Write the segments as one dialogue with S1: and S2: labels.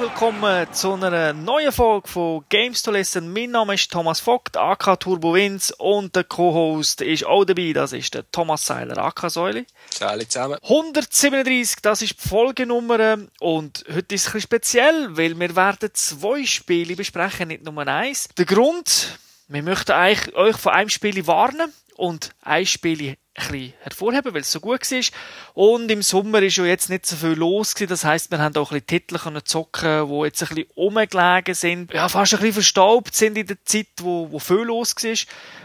S1: willkommen zu einer neuen Folge von Games to Listen. Mein Name ist Thomas Vogt, AK Turbo Wins und der Co-Host ist auch dabei, das ist der Thomas Seiler, AK Säule.
S2: Alle zusammen.
S1: 137, das ist die Folgenummer und heute ist es ein bisschen speziell, weil wir werden zwei Spiele besprechen, nicht nur eins. Der Grund, wir möchten euch von einem Spiel warnen und ein Spiel hervorheben, weil es so gut war. Und im Sommer ist ja jetzt nicht so viel los. Das heisst, wir haben auch ein Titel können zocken, die jetzt ein bisschen umgelegen sind. Ja, fast ein bisschen verstaubt sind in der Zeit, wo, wo viel los war.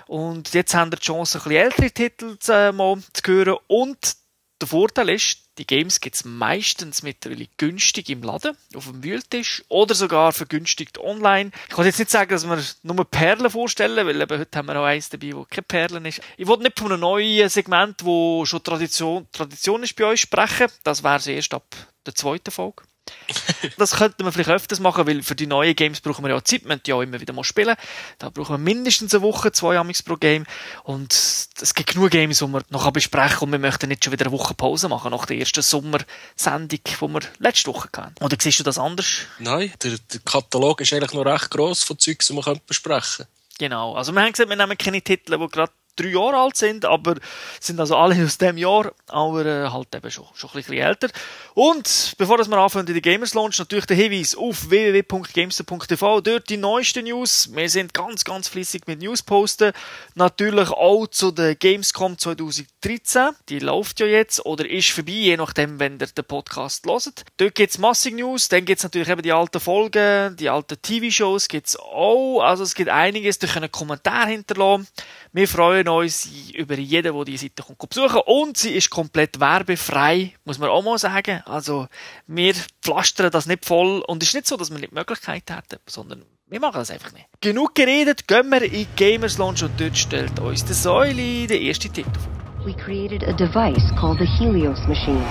S1: Und jetzt haben wir die Chance, ein bisschen ältere Titel zu, äh, mal zu hören. Und der Vorteil ist, die Games gibt es meistens mittlerweile günstig im Laden, auf dem Wühltisch oder sogar vergünstigt online. Ich kann jetzt nicht sagen, dass wir nur Perlen vorstellen, weil eben heute haben wir auch eins dabei, wo keine Perlen ist. Ich wollte nicht von einem neuen Segment, wo schon Tradition, Tradition ist bei euch sprechen. Das wäre es erst ab der zweiten Folge. das könnte man vielleicht öfters machen, weil für die neuen Games brauchen wir ja Zeit, wir ja immer wieder mal spielen. Da brauchen wir mindestens eine Woche, zwei Amix pro Game. Und es gibt genug Games, die wir noch besprechen und wir möchten nicht schon wieder eine Woche Pause machen nach der ersten Sommersendung, die wir letzte Woche hatten. Oder siehst du das anders?
S2: Nein, der, der Katalog ist eigentlich noch recht gross von Zeugs, die wir besprechen können.
S1: Genau. Also wir haben gesagt, wir nehmen keine Titel, die gerade drei Jahre alt sind, aber sind also alle aus dem Jahr, aber äh, halt eben schon, schon ein bisschen älter. Und bevor wir anfangen in die Gamers Launch, natürlich der Hinweis auf www.gamester.tv, dort die neuesten News. Wir sind ganz, ganz fließig mit News posten. Natürlich auch zu der Gamescom 2013. Die läuft ja jetzt oder ist vorbei, je nachdem, wenn ihr den Podcast hört. Dort gibt's massig News, dann gibt's natürlich eben die alten Folgen, die alten TV-Shows gibt's auch. Also es gibt einiges, da können einen Kommentar hinterlassen. Wir freuen uns über jeden, der diese Seite kommt besuchen Und sie ist komplett werbefrei, muss man auch mal sagen. Also, wir pflastern das nicht voll. Und es ist nicht so, dass wir nicht die Möglichkeit hätten, sondern wir machen das einfach nicht. Genug geredet, gehen wir in Gamers Launch und dort stellt uns der Säule den ersten Titel vor.
S3: We created a device called the Helios Machine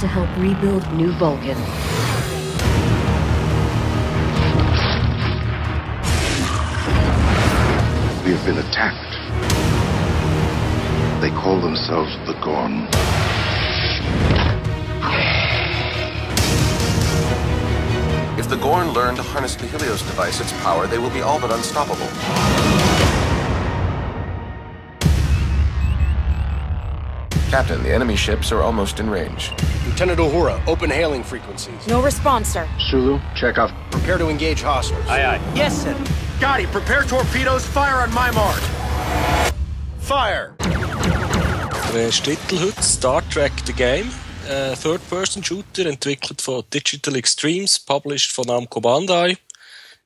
S3: to help rebuild New Vulcan.
S4: We have been attacked. They call themselves the Gorn.
S5: If the Gorn learn to harness the Helios device its power, they will be all but unstoppable. Captain, the enemy ships are almost in range.
S6: Lieutenant Uhura, open hailing frequencies.
S7: No response, sir.
S4: Sulu, check off.
S6: Prepare to engage hostiles.
S8: Aye, aye.
S7: Yes, sir.
S6: Gotti, prepare torpedoes. Fire on my mark. Fire.
S2: Der Star Trek The Game. Äh, Third-Person-Shooter, entwickelt von Digital Extremes, published von Namco Bandai.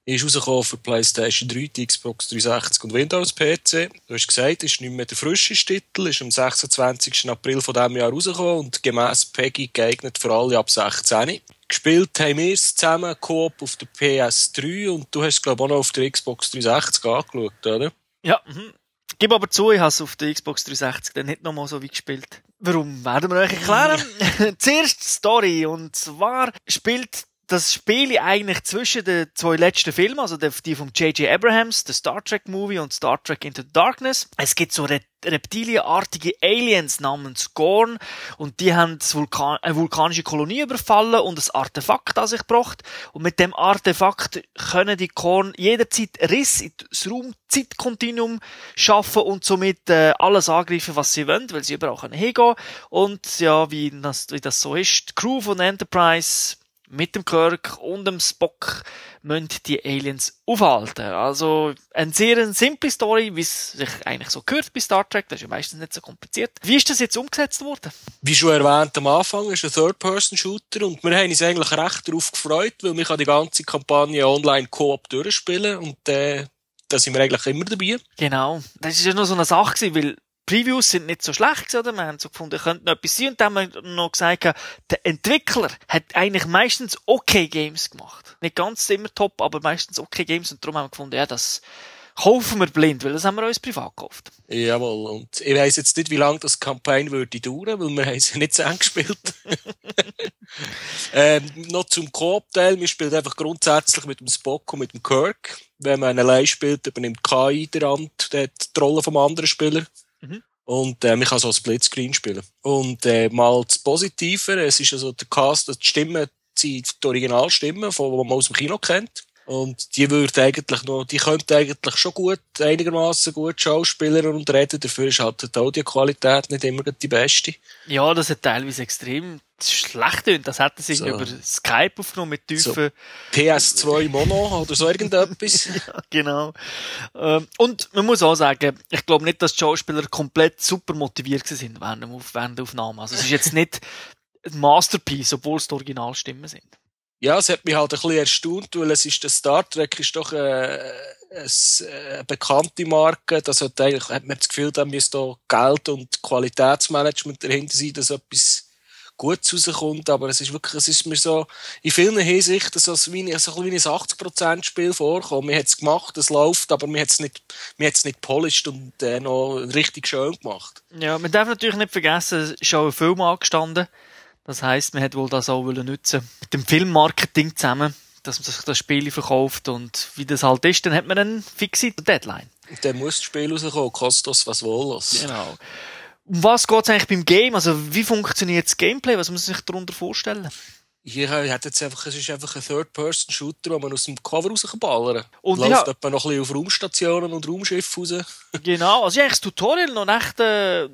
S2: Ist rausgekommen für PlayStation 3, die Xbox 360 und Windows PC. Du hast gesagt, ist nicht mehr der frischeste Titel, ist am 26. April von diesem Jahr rausgekommen und gemäss PEGI geeignet für alle ab 16. Gespielt haben wir es zusammen, Coop auf der PS3 und du hast es glaube ich auch noch auf der Xbox 360 angeschaut, oder?
S1: Ja, mhm. Gib aber zu, ich habe es auf der Xbox 360 dann nicht nochmal so wie gespielt. Warum? Werden wir euch erklären. Zuerst die Story. Und zwar spielt das Spiel eigentlich zwischen den zwei letzten Filmen, also die von J.J. Abrahams, der Star Trek Movie und Star Trek Into the Darkness. Es gibt so reptilienartige Aliens namens Gorn und die haben Vulkan eine vulkanische Kolonie überfallen und ein Artefakt an sich gebracht. Und mit dem Artefakt können die Gorn jederzeit Riss in das Raum-Zeit-Kontinuum schaffen und somit äh, alles angreifen, was sie wollen, weil sie überall können hingehen. Und ja, wie das, wie das so ist, die Crew von Enterprise mit dem Kirk und dem Spock müssen die Aliens aufhalten. Also eine sehr simple Story, wie es sich eigentlich so gehört bei Star Trek. Das ist ja meistens nicht so kompliziert. Wie ist das jetzt umgesetzt worden?
S2: Wie schon erwähnt am Anfang, ist ein Third-Person-Shooter und wir haben uns eigentlich recht darauf gefreut, weil wir die ganze Kampagne online Koop durchspielen und äh, da sind wir eigentlich immer dabei.
S1: Genau. Das ist ja noch so eine Sache gewesen, weil Previews sind nicht so schlecht, oder? Wir haben so gefunden, könnte noch etwas sein. Und dann haben wir noch gesagt, der Entwickler hat eigentlich meistens okay Games gemacht. Nicht ganz immer top, aber meistens okay Games. Und darum haben wir gefunden, ja, das kaufen wir blind, weil das haben wir uns privat gekauft.
S2: Jawohl. Und ich weiss jetzt nicht, wie lange das Campaign würde dauern, weil wir haben sie nicht zu Ende gespielt. ähm, noch zum Koop-Teil. Wir spielen einfach grundsätzlich mit dem Spock und mit dem Kirk. Wenn man allein spielt, übernimmt KI der Hand die Rolle vom anderen Spieler. Und äh, man kann so ein Splitscreen spielen. Und äh, mal das Positive, es ist also der Cast, die Stimmen sind die Originalstimmen, von, die man aus dem Kino kennt. Und die würde eigentlich noch, die könnte eigentlich schon gut, einigermaßen gut Schauspieler und reden. Dafür ist halt die Audioqualität nicht immer die beste.
S1: Ja, das hat teilweise extrem schlecht tönt. Das hätten sie
S2: So.
S1: über Skype aufgenommen mit tiefen.
S2: So. PS2 Mono oder so irgendetwas.
S1: Ja, genau. Ähm, und man muss auch sagen, ich glaube nicht, dass die Schauspieler komplett super motiviert sind während, dem Auf- der Aufnahme. Also es ist jetzt nicht ein Masterpiece, obwohl es die Originalstimmen sind.
S2: Ja, es hat mich halt ein bisschen erstaunt, weil es ist, der Star Trek ist doch äh, es, äh, eine bekannte Marke. Das hat eigentlich, hat man das Gefühl, da müsste da Geld und Qualitätsmanagement dahinter sein, dass etwas Gutes rauskommt. Aber es ist wirklich, es ist mir so, in vielen Hinsichten so, wie, so ein bisschen wie ein 80% Spiel vorkommen. Man hat es gemacht, es läuft, aber man hat es nicht, man nicht polished und äh, noch richtig schön gemacht.
S1: Ja, man darf natürlich nicht vergessen, es ist auch ein Film angestanden. Das heisst, man hat wohl das auch wollen nutzen mit dem Filmmarketing zusammen, dass man sich das Spiel verkauft und wie das halt ist, dann hat man eine fixe Deadline.
S2: Und dann muss das Spiel rauskommen, kostet was wohl.
S1: Genau. Was geht es eigentlich beim Game? Also wie funktioniert das Gameplay? Was muss man sich darunter vorstellen?
S2: Hier hat jetzt einfach, es ist einfach ein Third-Person-Shooter, wo man aus dem Cover raus kann
S1: Und
S2: Läuft
S1: ja-
S2: etwa noch ein bisschen auf Raumstationen und Raumschiffe raus.
S1: Genau, also ich habe das Tutorial noch echt äh,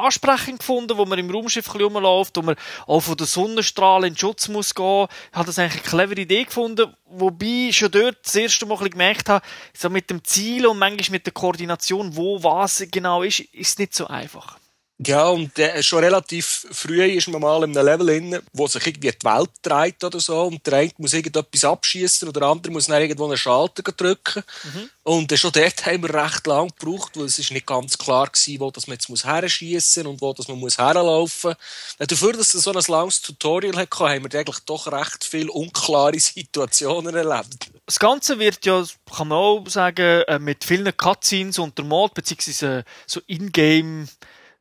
S1: ansprechend gefunden, wo man im Raumschiff rumläuft, wo man auch von den Sonnenstrahlen in den Schutz muss gehen. Ich habe das eigentlich eine clevere Idee gefunden, wobei ich schon dort das erste Mal gemerkt habe, so mit dem Ziel und manchmal mit der Koordination, wo was genau ist, ist nicht so einfach.
S2: Ja, und äh, schon relativ früh ist man mal in einem Level drin, wo sich irgendwie die Welt dreht oder so, und der eine muss irgendetwas abschießen oder der andere muss dann irgendwo einen Schalter drücken. Und äh, schon dort haben wir recht lang gebraucht, weil es ist nicht ganz klar gewesen, wo das man jetzt muss herschießen und wo das man muss herlaufen. Äh, Dafür, dass es so ein langes Tutorial hatte, haben wir eigentlich doch recht viele unklare Situationen erlebt.
S1: Das Ganze wird ja, kann man auch sagen, äh, mit vielen Cutscenes untermalt, beziehungsweise äh, so Ingame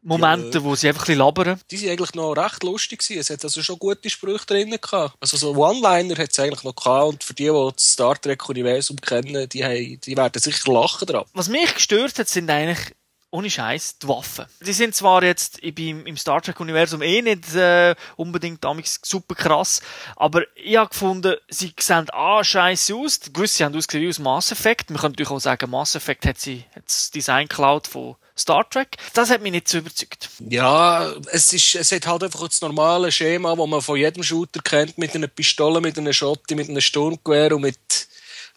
S1: Momente,
S2: Ja.
S1: wo sie einfach ein bisschen labern.
S2: die sind eigentlich noch recht lustig gewesen. Es hat also schon gute Sprüche drin gehabt. Also so One-Liner hat es eigentlich noch gehabt und für die, die das Star Trek-Universum kennen, die, haben, die werden sicher lachen dran.
S1: Was mich gestört hat, sind eigentlich ohne Scheiß die Waffen. Die sind zwar jetzt im, im Star Trek Universum eh nicht äh, unbedingt damals super krass, aber ich habe gefunden, sie sehen ah scheiße aus. Gewisse haben ausgesehen wie aus Mass Effect. Man kann natürlich auch sagen, Mass Effect hat sie hat das Design geklaut von Star Trek. Das hat mich nicht so überzeugt.
S2: Ja, es, ist, es hat halt einfach das normale Schema, das man von jedem Shooter kennt, mit einer Pistole, mit einer Schotte, mit einem Sturmgewehr und mit,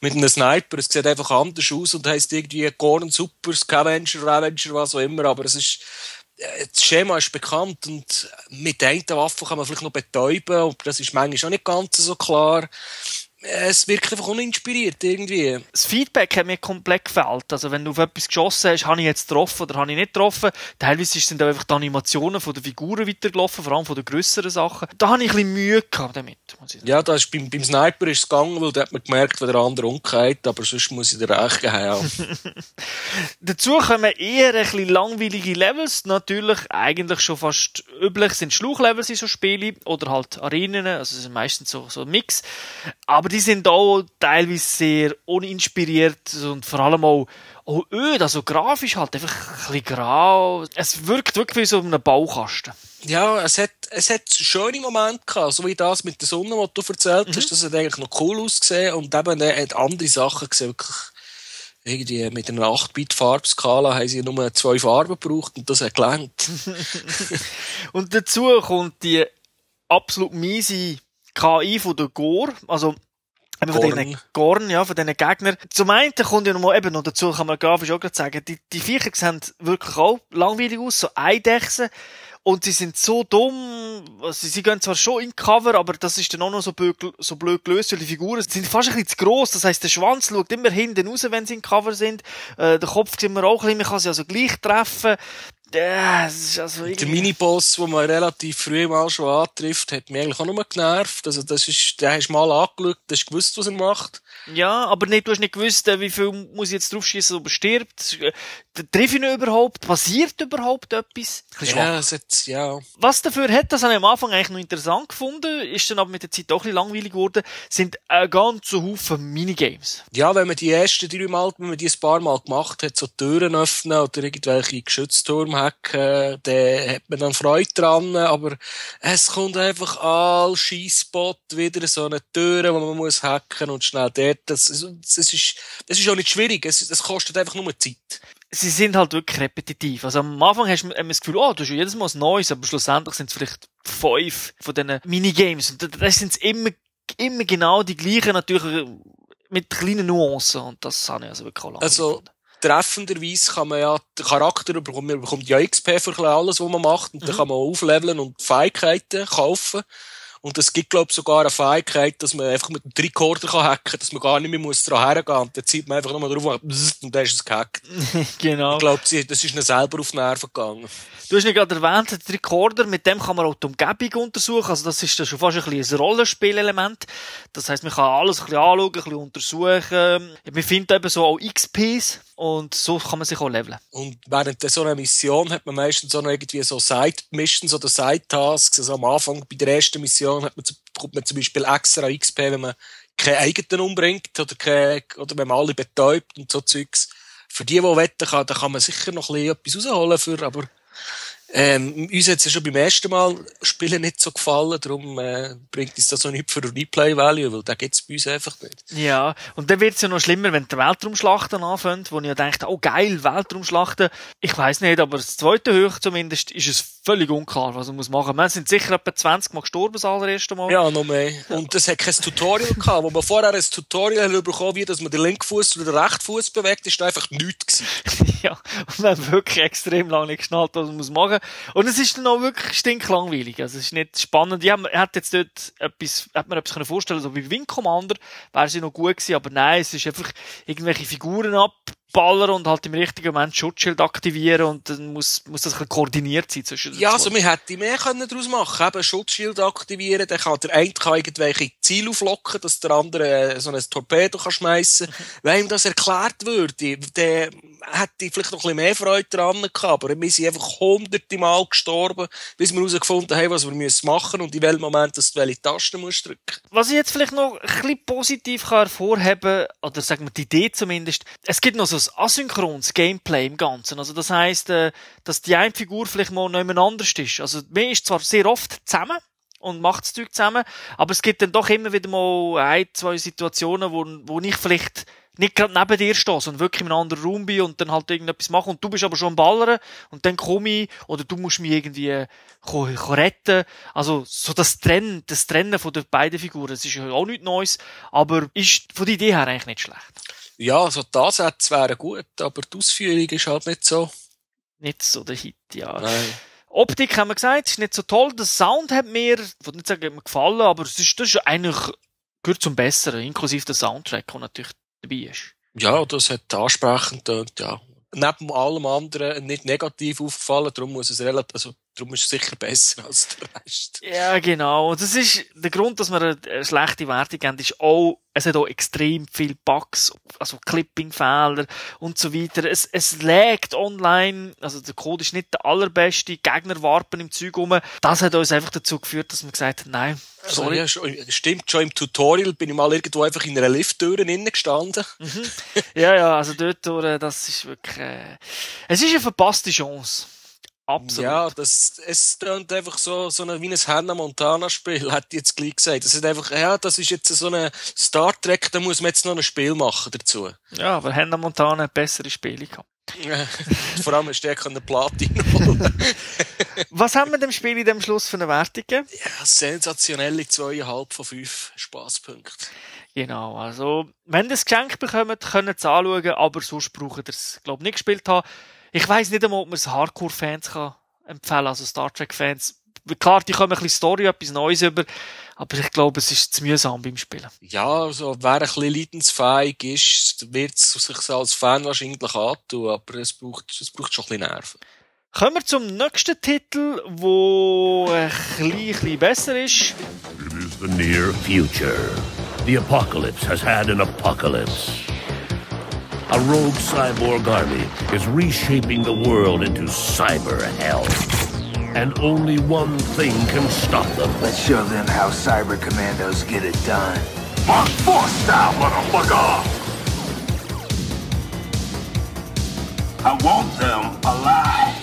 S2: mit einem Sniper. Es sieht einfach anders aus und heisst irgendwie Gorn Super, Scavenger, Ravager, was auch immer, aber es ist, äh, das Schema ist bekannt und mit der einen Waffe kann man vielleicht noch betäuben, aber das ist manchmal auch nicht ganz so klar. Es wirkt einfach uninspiriert irgendwie.
S1: Das Feedback hat mir komplett gefällt. Also wenn du auf etwas geschossen hast, habe ich jetzt getroffen oder habe ich nicht getroffen. Teilweise sind auch einfach die Animationen von den Figuren weitergelaufen, vor allem von den grösseren Sachen. Da habe ich ein bisschen Mühe gehabt damit.
S2: Ja, da ist, beim, beim Sniper ist es gegangen, weil da hat man gemerkt, wenn der andere umgeht, aber sonst muss ich dir recht geben. Ja.
S1: Dazu kommen eher ein bisschen langweilige Levels. Natürlich, eigentlich schon fast üblich sind Schluchlevels in so Spielen oder halt Arenen, also es sind meistens so, so ein Mix. Aber die sind auch teilweise sehr uninspiriert und vor allem auch, auch öd, also grafisch halt einfach ein bisschen grau. Es wirkt wirklich wie so ein Baukasten.
S2: Ja, es hat, es hat schöne Momente gehabt, so wie das mit der Sonne, was du erzählt hast. Das hat eigentlich noch cool ausgesehen und eben er hat andere Sachen gesehen, wirklich irgendwie mit einer 8-Bit-Farbskala haben sie nur zwei Farben gebraucht und das hat gelangt.
S1: Und dazu kommt die absolut miese KI von der Gore, also eben von diesen Gorn, ja, von diesen Gegnern. Zum einen kommt ja noch mal eben noch dazu, kann man grafisch auch gerade sagen, die, die Viecher sehen wirklich auch langweilig aus, so Eidechsen. Und sie sind so dumm, also sie gehen zwar schon in Cover, aber das ist dann auch noch so blöd, so blöd gelöst, weil die Figuren sind fast ein bisschen zu gross. Das heisst, der Schwanz schaut immer hinten raus, wenn sie in Cover sind. Äh, der Kopf sieht man auch ein bisschen, man kann sie also gleich treffen. Es ist also
S2: Der Miniboss, den man relativ früh mal schon antrifft, hat mich eigentlich auch nur genervt. Also das ist, den hast du mal angeschaut, hast gewusst, was er macht.
S1: Ja, aber nicht, du hast nicht gewusst, äh, wie viel muss ich jetzt draufschießen, ob er stirbt. Äh, Treffe ich ihn überhaupt? Passiert überhaupt etwas?
S2: Ja, hat, ja.
S1: Was dafür hat, das habe ich am Anfang eigentlich noch interessant gefunden, ist dann aber mit der Zeit doch ein bisschen langweilig geworden, sind ein ganzer Haufen Minigames.
S2: Ja, wenn man die ersten drei Mal, wenn man die ein paar Mal gemacht hat, so Türen öffnen oder irgendwelche Geschützturm hacken, dann hat man dann Freude dran, aber es kommt einfach all Scheissbot wieder so eine Tür, wo man muss hacken und schnell dort, das, das, ist, das ist auch nicht schwierig, es, es kostet einfach nur Zeit.
S1: Sie sind halt wirklich repetitiv. Also am Anfang hast du das Gefühl, oh, du hast jedes Mal was Neues, aber schlussendlich sind es vielleicht fünf von diesen Minigames. Und das sind immer, immer genau die gleichen, natürlich mit kleinen Nuancen. Und das habe ich also wirklich auch lange
S2: Also,
S1: gefunden.
S2: treffenderweise kann man ja, der Charakter bekommt, man bekommt ja XP für alles, was man macht, und dann kann man aufleveln und Fähigkeiten kaufen. Und es gibt, glaube ich, sogar eine Fähigkeit, dass man einfach mit dem Tricorder kann hacken, dass man gar nicht mehr muss dran hergehen muss. Dann zieht man einfach nur drauf und und dann ist es gehackt.
S1: genau.
S2: Ich glaube, das ist ihnen selber auf die Nerven gegangen.
S1: Du hast ja gerade erwähnt, den Recorder, mit dem kann man auch die Umgebung untersuchen. Also das ist schon fast ein bisschen ein Rollenspielelement. Das heisst, man kann alles ein bisschen anschauen, ein bisschen untersuchen. Man findet eben so auch XPs und so kann man sich auch leveln.
S2: Und während so einer Mission hat man meistens auch noch irgendwie so Side-Missions oder Side-Tasks. Also am Anfang bei der ersten Mission hat man, bekommt man zum Beispiel extra XP, wenn man keinen eigenen umbringt oder, keine, oder wenn man alle betäubt und so Zeugs. Für die, die wetten kann, da kann man sicher noch ein bisschen etwas rausholen für, aber ähm, uns hat es ja schon beim ersten Mal Spielen nicht so gefallen, darum äh, bringt uns das auch nicht für Replay-Value, weil da gibt's bei uns einfach nicht.
S1: Ja, und dann wird's ja noch schlimmer, wenn der Weltraumschlachten anfängt, wo ich ja denke, oh geil, Weltraumschlachten. Ich weiß nicht, aber das zweite Hoch zumindest ist es völlig unklar, was man muss machen. Wir sind sicher etwa 20 Mal gestorben das allererste Mal.
S2: Ja, noch mehr. Und es hat kein Tutorial gehabt, wo man vorher ein Tutorial hat bekommen, wie dass man den linken Fuß oder den rechten Fuß bewegt, ist einfach nichts gewesen.
S1: ja, und wir haben wirklich extrem lange nicht geschnallt, was man muss machen. Und es ist dann auch wirklich stinklangweilig. Also es ist nicht spannend. Ich er hat jetzt dort etwas, hat mir etwas können vorstellen, so wie Wing Commander, wäre sie noch gut gewesen, aber nein, es ist einfach irgendwelche Figuren abballern und halt im richtigen Moment Schutzschild aktivieren und dann muss, muss das ein bisschen koordiniert sein zwischen
S2: Ja, also man hätte mehr können daraus machen Eben Schutzschild aktivieren, dann kann der eine kann irgendwelche Ziele auflocken, dass der andere äh, so ein Torpedo kann schmeißen kann. Wenn ihm das erklärt würde, dann hätte ich vielleicht noch ein bisschen mehr Freude dran gehabt. Aber wir sind einfach hunderte Mal gestorben, bis wir herausgefunden haben, was wir müssen machen und in welchem Moment dass du welche Tasten musst drücken.
S1: Was ich jetzt vielleicht noch ein bisschen positiv kann hervorheben oder sagen wir die Idee zumindest, es gibt noch so ein asynchrones Gameplay im Ganzen. Also das heißt, äh, dass die eine Figur vielleicht mal noch jemand anders ist. Also man ist zwar sehr oft zusammen und macht das Zeug zusammen, aber es gibt dann doch immer wieder mal ein, zwei Situationen, wo, wo ich vielleicht nicht gerade neben dir stehe, sondern wirklich in einem anderen Raum bin und dann halt irgendetwas mache und du bist aber schon am Ballern und dann komme ich oder du musst mich irgendwie äh, retten. Also so das Trennen, das Trennen von den beiden Figuren, das ist ja auch nichts Neues, aber ist von der Idee her eigentlich nicht schlecht.
S2: Ja, also die Ansätze wären gut, aber die Ausführung ist halt nicht so.
S1: Nicht so der Hit, ja.
S2: Nein.
S1: Optik haben wir gesagt, ist nicht so toll. Der Sound hat mir, ich will nicht sagen, hat mir gefallen, aber es ist, das ist eigentlich, gehört zum Besseren, inklusive der Soundtrack, der natürlich dabei ist.
S2: Ja, das hat ansprechend und ja. Neben allem anderen nicht negativ aufgefallen, darum muss es relativ, also, darum ist es sicher besser als der Rest.
S1: Ja, genau. Und das ist der Grund, dass wir eine schlechte Wertung haben, ist auch, es hat auch extrem viel Bugs, also Clipping-Fehler und so weiter. Es, es laggt online, also der Code ist nicht der allerbeste, Gegner warpen im Zeug rum. Das hat uns einfach dazu geführt, dass wir gesagt haben, nein,
S2: Also,
S1: sorry.
S2: ja, schon, stimmt, schon im Tutorial bin ich mal irgendwo einfach in einer Lifttür innen gestanden.
S1: Ja, ja, also dort, durch, das ist wirklich, äh, es ist eine verpasste Chance. Absolut.
S2: Ja, das, es tönt einfach so, so eine, wie ein Hannah Montana Spiel, hat ich jetzt gleich gesagt. Das ist einfach, ja, das ist jetzt so eine Star Trek, da muss man jetzt noch ein Spiel machen dazu.
S1: Ja, aber Hannah Montana hat bessere Spiele gehabt.
S2: Vor allem hast du eine Platin.
S1: Was haben wir dem Spiel in dem Schluss für eine Wertung
S2: ja, sensationelle zweieinhalb von fünf Spaßpunkte.
S1: Genau, also, wenn ihr das Geschenk bekommt, könnt ihr es anschauen, aber sonst braucht ihr es, glaube nicht gespielt haben. Ich weiss nicht einmal, ob man es Hardcore-Fans kann empfehlen, also Star Trek-Fans. Klar, die kommen ein bisschen Story, etwas Neues über, aber ich glaube, es ist zu mühsam beim Spielen.
S2: Ja, also, wer ein bisschen leidensfähig ist, wird es sich als Fan wahrscheinlich antun, aber es braucht, es braucht schon ein bisschen Nerven.
S1: Kommen wir zum nächsten Titel, wo ein bisschen, ein bisschen besser ist.
S7: It is the near future. The apocalypse has had an apocalypse. A rogue cyborg army is reshaping the world into cyber hell. And only one thing can stop them.
S8: Let's show them how Cyber Commandos get it done.
S7: Mark Force style, motherfucker! I want them alive.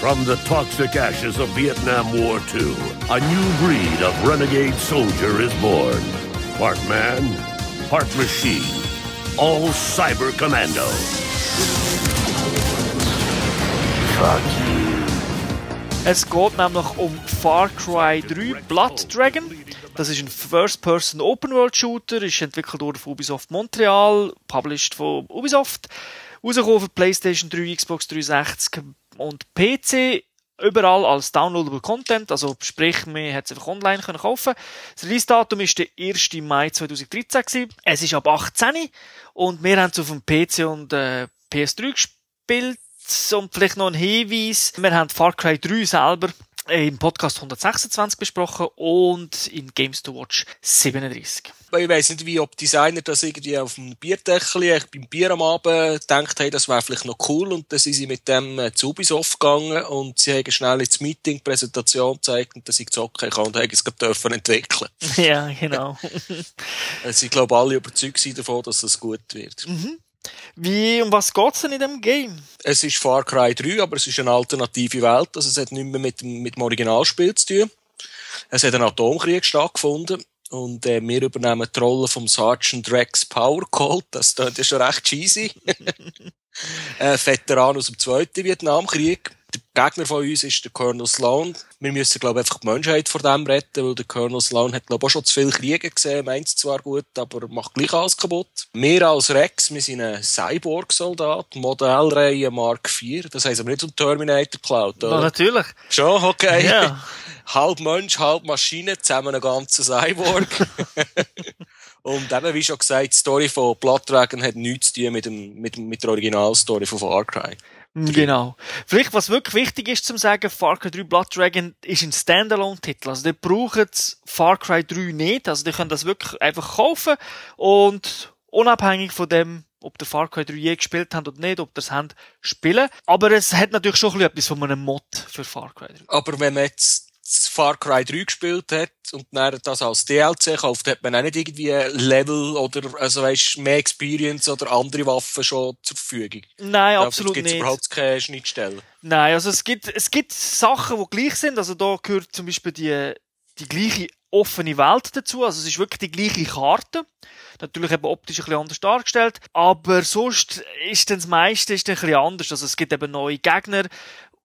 S7: From the toxic ashes of Vietnam War II, a new breed of renegade soldier is born. Part man, part machine. All Cyber Commando.
S8: Fuck you.
S1: Es geht nämlich um Far Cry 3 Blood Dragon. Das ist ein First-Person Open-World-Shooter, ist entwickelt worden von Ubisoft Montreal, published von Ubisoft, rausgekommen für PlayStation 3, Xbox 360 und PC. Überall als downloadable Content, also sprich, man hat es einfach online können kaufen. Das Release-Datum ist der 1. Mai 2013 gewesen. Es ist ab 18 und wir haben es auf dem PC und äh, PS3 gespielt. Und vielleicht noch ein Hinweis. Wir haben Far Cry 3 selber im Podcast 126 besprochen und in Games to Watch 37.
S2: Ich weiss nicht, wie ob Designer das irgendwie auf dem Bierdeckel beim Bier am Abend gedacht haben, das wäre vielleicht noch cool und dann sind sie mit dem äh, zu Ubisoft gegangen und sie haben schnell ins Meeting Präsentation gezeigt und dass ich zocken kann und haben es dürfen entwickeln.
S1: ja, genau.
S2: Sie sind, glaube alle überzeugt sind davon, dass es gut wird.
S1: Wie, um was geht's denn in dem Game?
S2: Es ist Far Cry 3, aber es ist eine alternative Welt. Also es hat nicht mehr mit, mit dem Originalspiel zu tun. Es hat ein Atomkrieg stattgefunden. Und äh, wir übernehmen die Rolle vom Sergeant Rex Power Colt. Das klingt ja schon recht cheesy. äh, Veteran aus dem Zweiten Vietnamkrieg. Der Gegner von uns ist der Colonel Sloan. Wir müssen, glaube ich, einfach die Menschheit vor dem retten, weil der Colonel Sloan hat, glaube ich, auch schon zu viele Kriege gesehen, meint es zwar gut, aber macht gleich alles kaputt. Wir als Rex, wir sind ein Cyborg-Soldat, Modellreihe Mark IV. Das heisst aber nicht um Terminator
S1: Na,
S2: oder?
S1: natürlich.
S2: Schon, okay.
S1: Ja.
S2: halb Mensch, halb Maschine, zusammen ein ganzer Cyborg. Und eben, wie schon gesagt, die Story von Blood Dragon hat nichts zu tun mit, dem, mit, mit der Originalstory von Far Cry.
S1: Genau. Vielleicht, was wirklich wichtig ist zum sagen, Far Cry 3 Blood Dragon ist ein Standalone-Titel. Also, die brauchen Far Cry 3 nicht. Also, die können das wirklich einfach kaufen und unabhängig von dem, ob der Far Cry 3 je gespielt haben oder nicht, ob das haben, spielen. Aber es hat natürlich schon ein bisschen etwas von einem Mod für Far Cry 3.
S2: Aber wenn man jetzt Far Cry 3 gespielt hat und dann das als DLC kauft, hat man auch nicht irgendwie Level oder, also weißt, mehr Experience oder andere Waffen schon zur Verfügung.
S1: Nein,
S2: Dafür
S1: absolut
S2: gibt's
S1: nicht.
S2: überhaupt keine Schnittstelle.
S1: Nein, also es gibt, es gibt Sachen, die gleich sind. Also da gehört zum Beispiel die, die gleiche offene Welt dazu. Also es ist wirklich die gleiche Karte. Natürlich eben optisch ein bisschen anders dargestellt. Aber sonst ist dann das meiste ist dann ein bisschen anders. Also es gibt eben neue Gegner.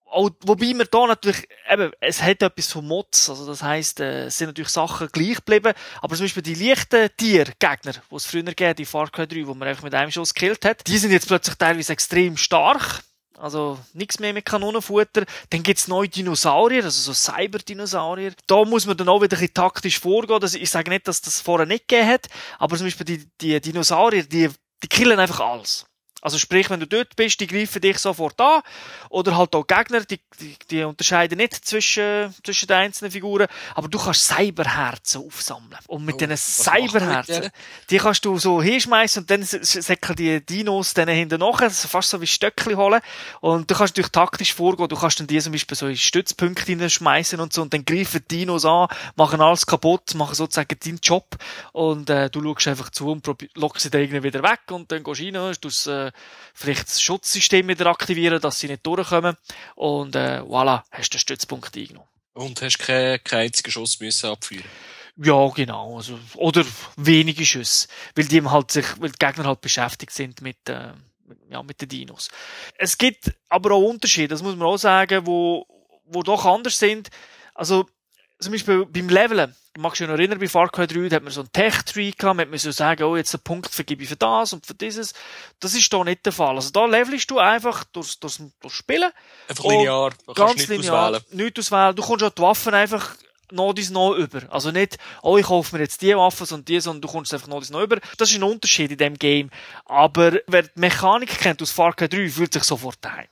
S1: Auch, wobei wir da natürlich, eben, es hat etwas von Mods, also das heisst, äh, es sind natürlich Sachen gleich geblieben, aber zum Beispiel die leichten Tier-Gegner, die es früher gegeben, die Far Cry 3, wo man einfach mit einem Schuss gekillt hat, die sind jetzt plötzlich teilweise extrem stark, also nichts mehr mit Kanonenfutter. Dann gibt's neue Dinosaurier, also so Cyber-Dinosaurier. Da muss man dann auch wieder ein bisschen taktisch vorgehen. Also ich sage nicht, dass das vorher nicht gegeben hat, aber zum Beispiel die, die Dinosaurier, die, die killen einfach alles. Also sprich, wenn du dort bist, die greifen dich sofort an. Oder halt auch Gegner, die, die, die unterscheiden nicht zwischen, zwischen den einzelnen Figuren. Aber du kannst Cyberherzen aufsammeln. Und mit
S2: Oh,
S1: diesen
S2: mit
S1: Cyberherzen,
S2: denen?
S1: die kannst du so hinschmeißen und dann säckeln die Dinos dann hinten nachher, also fast so wie Stöckli holen. Und du kannst natürlich taktisch vorgehen. Du kannst dann die zum Beispiel so in Stützpunkte hineinschmeißen und so und dann greifen die Dinos an, machen alles kaputt, machen sozusagen deinen Job und äh, du schaust einfach zu und lockst sie dann irgendwie wieder weg und dann gehst du rein, du äh, vielleicht das Schutzsystem wieder aktivieren, dass sie nicht durchkommen und äh, voilà, hast den Stützpunkt eingenommen.
S2: Und hast keinen keinen einzigen Schuss müssen abführen.
S1: Ja, genau. Also, oder wenige Schüsse. Weil die halt sich, weil die Gegner halt beschäftigt sind mit, äh, ja, mit den Dinos. Es gibt aber auch Unterschiede, das muss man auch sagen, wo, wo doch anders sind. Also, zum Beispiel beim Leveln, du magst dich noch erinnern, bei Far Cry 3, da hat man so einen Tech-Tree gehabt, man so sagen, oh, jetzt einen Punkt vergebe ich für das und für dieses. Das ist da nicht der Fall. Also da levelst du einfach durchs, durchs, durchs Spielen.
S2: Einfach linear,
S1: Ganz
S2: du nicht
S1: linear,
S2: auswählen.
S1: Nicht auswählen. Du kommst auch die Waffen einfach noch dies noch über. Also nicht, oh, ich kaufe mir jetzt die Waffe und die, sondern du kommst einfach noch dies noch über. Das ist ein Unterschied in dem Game. Aber wer die Mechanik kennt aus Far Cry 3, fühlt sich sofort daheim.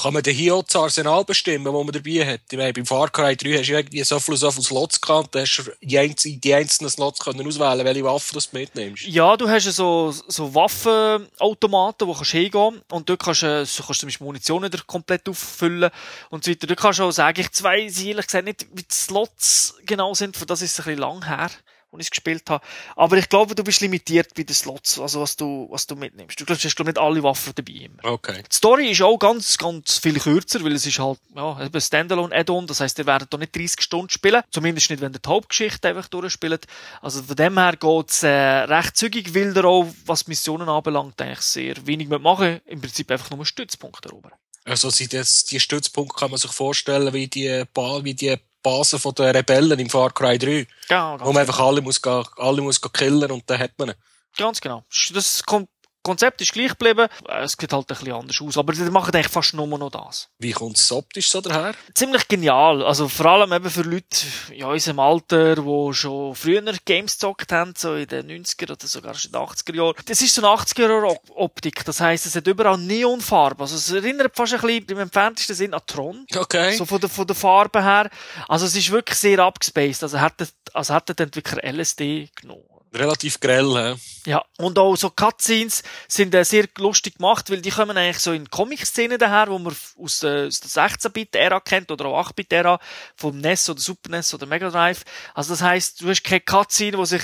S2: Kann man denn hier auch das Arsenal bestimmen, das man dabei hat? Ich meine, beim Far Cry 3 hast du irgendwie so viele, so viele Slots gehabt, da hast du die, einzelnen, Slots können auswählen, welche Waffe du mitnimmst.
S1: Ja, du hast so, so Waffenautomaten, wo kannst du hingehen und dort kannst du, so kannst du zum Beispiel Munition wieder komplett auffüllen und so weiter. Du kannst auch sagen, ich weiß ehrlich gesagt nicht, wie die Slots genau sind, für das ist es ein bisschen lang her wo ich es gespielt habe. Aber ich glaube, du bist limitiert bei den Slots, also was du, was du mitnimmst. Du glaubst, hast glaub, nicht alle Waffen dabei immer.
S2: Okay.
S1: Die Story ist auch ganz, ganz viel kürzer, weil es ist halt, ja, ein Standalone-Add-on, das heisst, ihr werdet da nicht 30 Stunden spielen. Zumindest nicht, wenn ihr die Hauptgeschichte einfach durchspielt. Also von dem her geht's äh, recht zügig, weil ihr auch, was Missionen anbelangt, eigentlich sehr wenig machen Im Prinzip einfach nur Stützpunkte erobern.
S2: Also sind das, die Stützpunkte kann man sich vorstellen, wie die, wie die Basen der Rebellen im Far Cry 3.
S1: Ja,
S2: wo man
S1: genau.
S2: einfach alle muss, alle muss killen und dann hat man ihn.
S1: Ganz genau. Das kommt Konzept ist gleich geblieben. Es sieht halt ein bisschen anders aus. Aber die machen eigentlich fast nur noch das.
S2: Wie kommt es optisch so daher?
S1: Ziemlich genial. Also vor allem eben für Leute in unserem Alter, die schon früher Games gezockt haben, so in den 90er oder sogar schon in den 80er Jahren. Das ist so eine 80er Jahre Optik. Das heisst, es hat überall Neonfarbe. Also es erinnert fast ein bisschen im entferntesten Sinn an Tron.
S2: Okay.
S1: So von der, von der Farbe her. Also es ist wirklich sehr abgespaced. Also hat, also hat der Entwickler LSD genommen.
S2: Relativ grell, hä?
S1: Ja, und auch so Cutscenes sind äh, sehr lustig gemacht, weil die kommen eigentlich so in Comic-Szenen daher, wo man aus der, der 16-Bit-Ära kennt oder auch 8-Bit-Ära vom NES oder Super NES oder Mega Drive. Also das heißt, du hast keine Cutscene, wo sich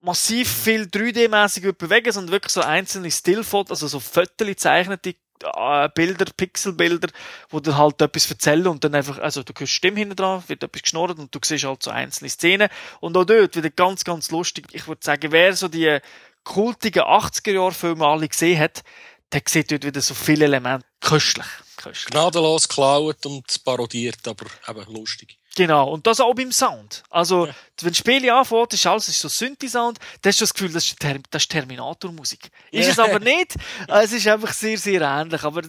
S1: massiv viel 3D-mäßig bewegen, sondern wirklich so einzelne Stillfotos, also so Fotos zeichnete äh, Bilder, Pixelbilder, wo dir halt etwas erzählen und dann einfach, also du hörst Stimme hinten dran, wird etwas geschnurrt und du siehst halt so einzelne Szenen und auch dort wieder ganz, ganz lustig. Ich würde sagen, wer so die kultigen 80er-Jahre-Filme alle gesehen hat, der sieht dort wieder so viele Elemente. Köstlich. Köstlich.
S2: Gnadenlos geklaut und parodiert, aber eben lustig.
S1: Genau, und das auch beim Sound. Also, ja. wenn das Spiel anfängt, ist alles ist so Synthi-Sound, dann hast du das Gefühl, das ist, Ter das ist Terminator-Musik. Ist es aber nicht. Es ist einfach sehr, sehr ähnlich. Aber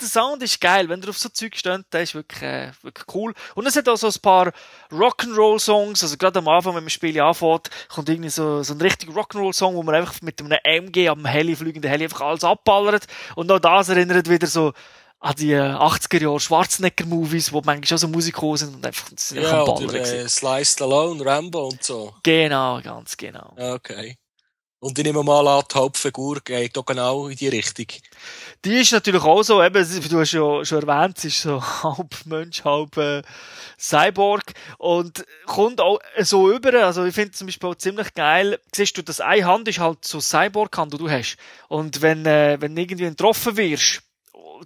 S1: der Sound ist geil. Wenn du auf so Zeug steht, der ist wirklich, äh, wirklich cool. Und es hat auch so ein paar Rock'n'Roll-Songs. Also gerade am Anfang, wenn man Spiel anfängt, kommt irgendwie so, so ein richtiger Rock'n'Roll-Song, wo man einfach mit einem MG am Heli, fliegenden Heli einfach alles abballert. Und auch das erinnert wieder so, an die 80er Jahre Schwarzenegger-Movies, wo manchmal auch so Musik sind und einfach sind
S2: ja, oder, äh, Sly Stallone, Rambo und so.
S1: Genau, ganz genau.
S2: Okay. Und ich nehme mal an, die Hauptfigur geht auch genau in die Richtung.
S1: Die ist natürlich auch so, eben, du hast ja schon erwähnt, sie ist so halb Mensch, halb äh, Cyborg und kommt auch so über, also ich finde zum Beispiel auch ziemlich geil, siehst du, dass eine Hand ist halt so Cyborg-Hand, die du hast. Und wenn, äh, wenn irgendwie getroffen wirst,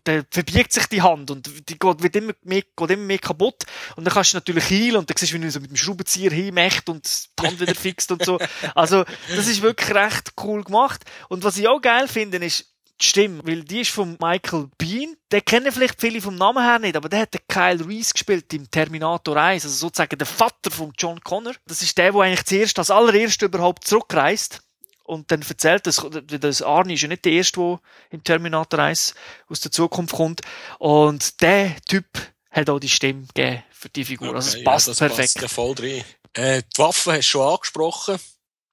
S1: dann verbiegt sich die Hand und die geht, wird immer mehr, geht immer mehr kaputt. Und dann kannst du natürlich healen und dann siehst du, wie du so mit dem Schraubenzieher hinmacht und die Hand wieder fixt und so. Also, das ist wirklich recht cool gemacht. Und was ich auch geil finde, ist, die Stimme, weil die ist von Michael Bean. Den kennen vielleicht viele vom Namen her nicht, aber der hat den Kyle Reese gespielt im Terminator 1, also sozusagen der Vater von John Connor. Das ist der, der eigentlich zuerst als allererst überhaupt zurückreist und dann erzählt, dass, das Arnie ist ja nicht der Erste, der im Terminator 1 aus der Zukunft kommt. Und der Typ hat auch die Stimme gegeben für die Figur. Also es passt
S2: ja, das
S1: perfekt.
S2: Passt ja voll drin. Äh, die Waffen hast du schon angesprochen.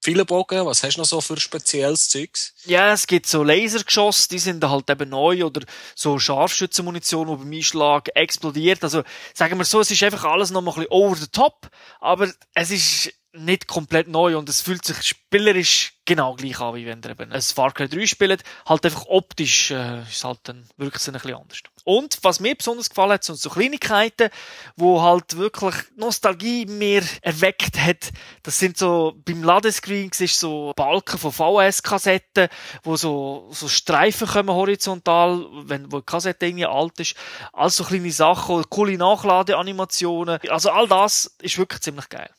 S2: Viele Bogen, was hast du noch so für spezielles Zeugs?
S1: Ja, es gibt so Lasergeschosse, die sind halt eben neu oder so Scharfschützenmunition, die beim Einschlag explodiert. Also, sagen wir so, es ist einfach alles noch mal ein bisschen over the top, aber es ist nicht komplett neu und es fühlt sich spielerisch genau gleich an, wie wenn ihr eben ein Far Cry 3 spielt. Halt einfach optisch äh, ist halt dann wirklich ein bisschen anders. Und was mir besonders gefallen hat, sind so Kleinigkeiten, wo halt wirklich Nostalgie mehr erweckt hat. Das sind so, beim Ladescreen ist so Balken von VHS-Kassetten, wo so, so Streifen kommen horizontal, wenn, wo die Kassette irgendwie alt ist. Also so kleine Sachen, coole Nachladeanimationen. Also all das ist wirklich ziemlich geil.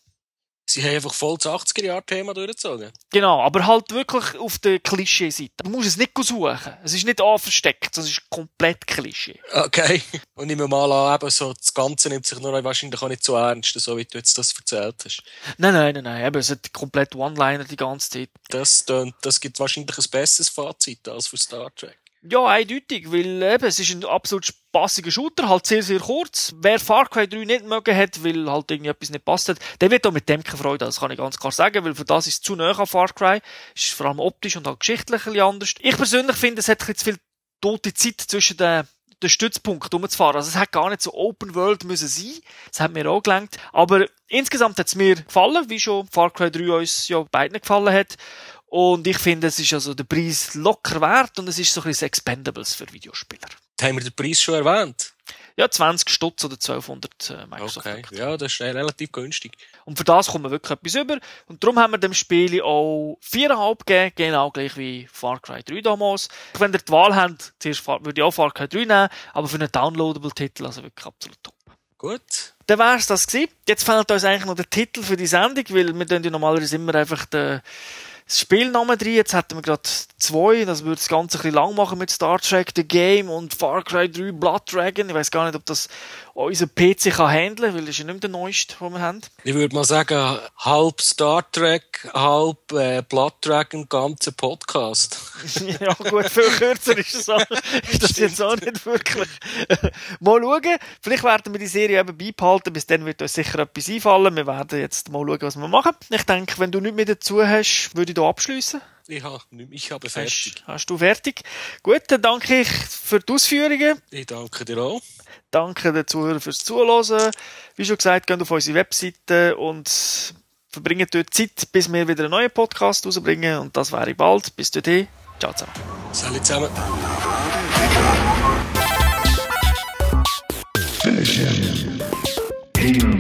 S2: Sie haben einfach voll das 80er-Jahr-Thema durchgezogen.
S1: Genau, aber halt wirklich auf der Klischee-Seite. Du musst es nicht suchen. Es ist nicht versteckt, es ist komplett Klischee.
S2: Okay. Und ich nehme mal an, eben so, das Ganze nimmt sich nur wahrscheinlich auch nicht so ernst, so wie du jetzt das erzählt hast.
S1: Nein, nein, nein, nein. Eben, es hat komplett One-Liner die ganze Zeit.
S2: Das, das gibt wahrscheinlich ein besseres Fazit als für Star Trek.
S1: Ja, eindeutig, weil eben, es ist ein absolut spaßiger Shooter, halt sehr, sehr kurz. Wer Far Cry 3 nicht mögen hat, weil halt irgendwie etwas nicht passt hat, der wird auch mit dem keine Freude das kann ich ganz klar sagen, weil für das ist es zu nah an Far Cry, ist vor allem optisch und auch geschichtlich ein bisschen anders. Ich persönlich finde, es hat ein bisschen zu viel tote Zeit zwischen den den Stützpunkt umzufahren. Also es hat gar nicht so Open World müssen sein. Das hat mir auch gelangt. Aber insgesamt hat es mir gefallen, wie schon Far Cry 3 uns ja beiden gefallen hat. Und ich finde, es ist also der Preis locker wert und es ist so ein bisschen Expendables für Videospieler.
S2: Haben wir den Preis schon erwähnt?
S1: Ja, 20 Stutz oder 1200 äh, Microsoft.
S2: Okay, ja, das ist relativ günstig.
S1: Und für das kommen wir wirklich etwas über. Und darum haben wir dem Spiel auch 4,5 gegeben, genau gleich wie Far Cry 3 damals. Wenn ihr die Wahl habt, zuerst würde ich auch Far Cry 3 nehmen, aber für einen Downloadable-Titel, also wirklich absolut top.
S2: Gut.
S1: Dann wär's das gewesen. Jetzt fehlt uns eigentlich noch der Titel für die Sendung, weil wir ja normalerweise immer einfach den das Spielnamen drin. Jetzt hätten wir gerade zwei. Das würde das Ganze ein bisschen lang machen mit Star Trek The Game und Far Cry 3 Blood Dragon. Ich weiß gar nicht, ob das unser PC kann handeln, weil das ist ja nicht mehr der neueste, den wir haben.
S2: Ich würde mal sagen, halb Star Trek, halb äh, Blood Dragon, ganzer Podcast.
S1: ja gut, viel kürzer ist das, auch, ist das jetzt auch nicht wirklich. mal schauen. Vielleicht werden wir die Serie eben beibehalten. Bis dann wird uns sicher etwas einfallen. Wir werden jetzt mal schauen, was wir machen. Ich denke, wenn du nichts mehr dazu hast, würde ich hier abschließen.
S2: Ich habe, ich habe fertig.
S1: Hast, hast, du fertig? Gut, dann danke ich für die Ausführungen.
S2: Ich danke dir auch.
S1: Danke den Zuhörern fürs Zuhören. Wie schon gesagt, geht auf unsere Webseite und verbringen dort Zeit, bis wir wieder einen neuen Podcast rausbringen. Und das wäre bald. Bis dorthin. Ciao zusammen.
S2: Salut zusammen.
S4: Finish him.